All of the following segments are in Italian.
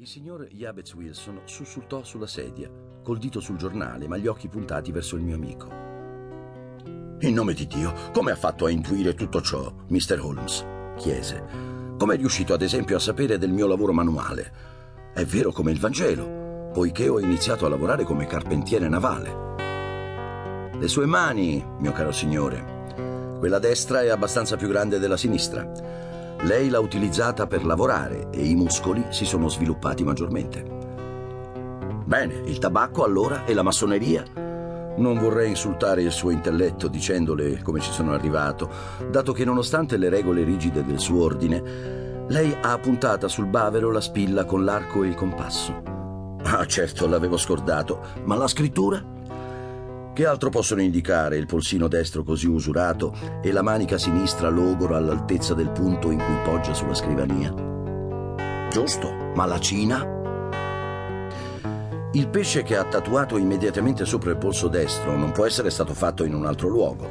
Il signor Jabez Wilson sussultò sulla sedia, col dito sul giornale, ma gli occhi puntati verso il mio amico. In nome di Dio, come ha fatto a intuire tutto ciò, Mr. Holmes? chiese. Come è riuscito, ad esempio, a sapere del mio lavoro manuale? È vero come il Vangelo, poiché ho iniziato a lavorare come carpentiere navale. Le sue mani, mio caro signore. Quella destra è abbastanza più grande della sinistra. Lei l'ha utilizzata per lavorare e i muscoli si sono sviluppati maggiormente. Bene, il tabacco allora e la massoneria? Non vorrei insultare il suo intelletto dicendole come ci sono arrivato, dato che nonostante le regole rigide del suo ordine, lei ha puntata sul bavero la spilla con l'arco e il compasso. Ah, certo, l'avevo scordato, ma la scrittura? Che altro possono indicare il polsino destro così usurato e la manica sinistra logora all'altezza del punto in cui poggia sulla scrivania? Giusto, ma la Cina? Il pesce che ha tatuato immediatamente sopra il polso destro non può essere stato fatto in un altro luogo.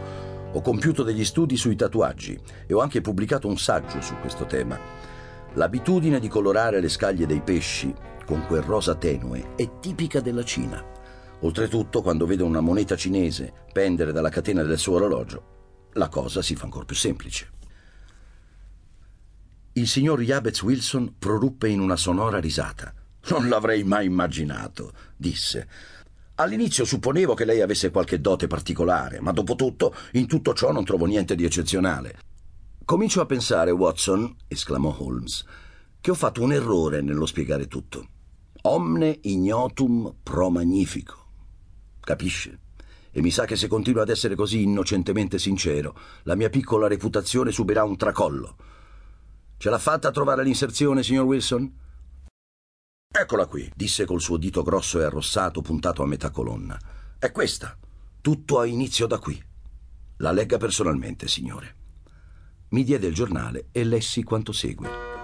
Ho compiuto degli studi sui tatuaggi e ho anche pubblicato un saggio su questo tema. L'abitudine di colorare le scaglie dei pesci con quel rosa tenue è tipica della Cina. Oltretutto, quando vedo una moneta cinese pendere dalla catena del suo orologio, la cosa si fa ancora più semplice. Il signor Jabez Wilson proruppe in una sonora risata. Non l'avrei mai immaginato, disse. All'inizio supponevo che lei avesse qualche dote particolare, ma dopo tutto, in tutto ciò non trovo niente di eccezionale. Comincio a pensare, Watson, esclamò Holmes, che ho fatto un errore nello spiegare tutto. Omne ignotum pro magnifico. Capisce? E mi sa che se continuo ad essere così innocentemente sincero, la mia piccola reputazione subirà un tracollo. Ce l'ha fatta a trovare l'inserzione, signor Wilson? Eccola qui, disse col suo dito grosso e arrossato puntato a metà colonna. È questa. Tutto ha inizio da qui. La legga personalmente, signore. Mi diede il giornale e lessi quanto segue.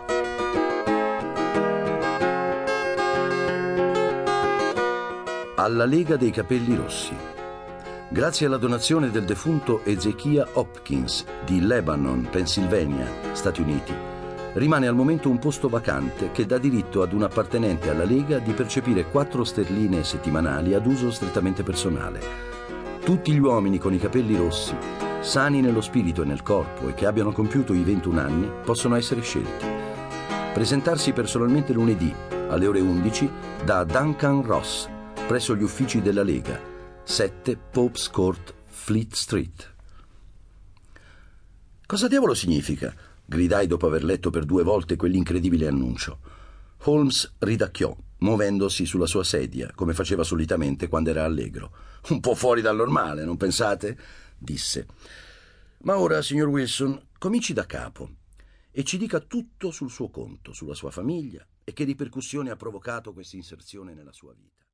Alla Lega dei Capelli Rossi. Grazie alla donazione del defunto Ezechia Hopkins di Lebanon, Pennsylvania, Stati Uniti, rimane al momento un posto vacante che dà diritto ad un appartenente alla Lega di percepire 4 sterline settimanali ad uso strettamente personale. Tutti gli uomini con i capelli rossi, sani nello spirito e nel corpo e che abbiano compiuto i 21 anni, possono essere scelti. Presentarsi personalmente lunedì alle ore 11 da Duncan Ross, presso gli uffici della Lega, 7 Pope's Court, Fleet Street. Cosa diavolo significa? gridai dopo aver letto per due volte quell'incredibile annuncio. Holmes ridacchiò, muovendosi sulla sua sedia, come faceva solitamente quando era allegro. Un po' fuori dal normale, non pensate? disse. Ma ora, signor Wilson, cominci da capo e ci dica tutto sul suo conto, sulla sua famiglia e che ripercussioni ha provocato questa inserzione nella sua vita.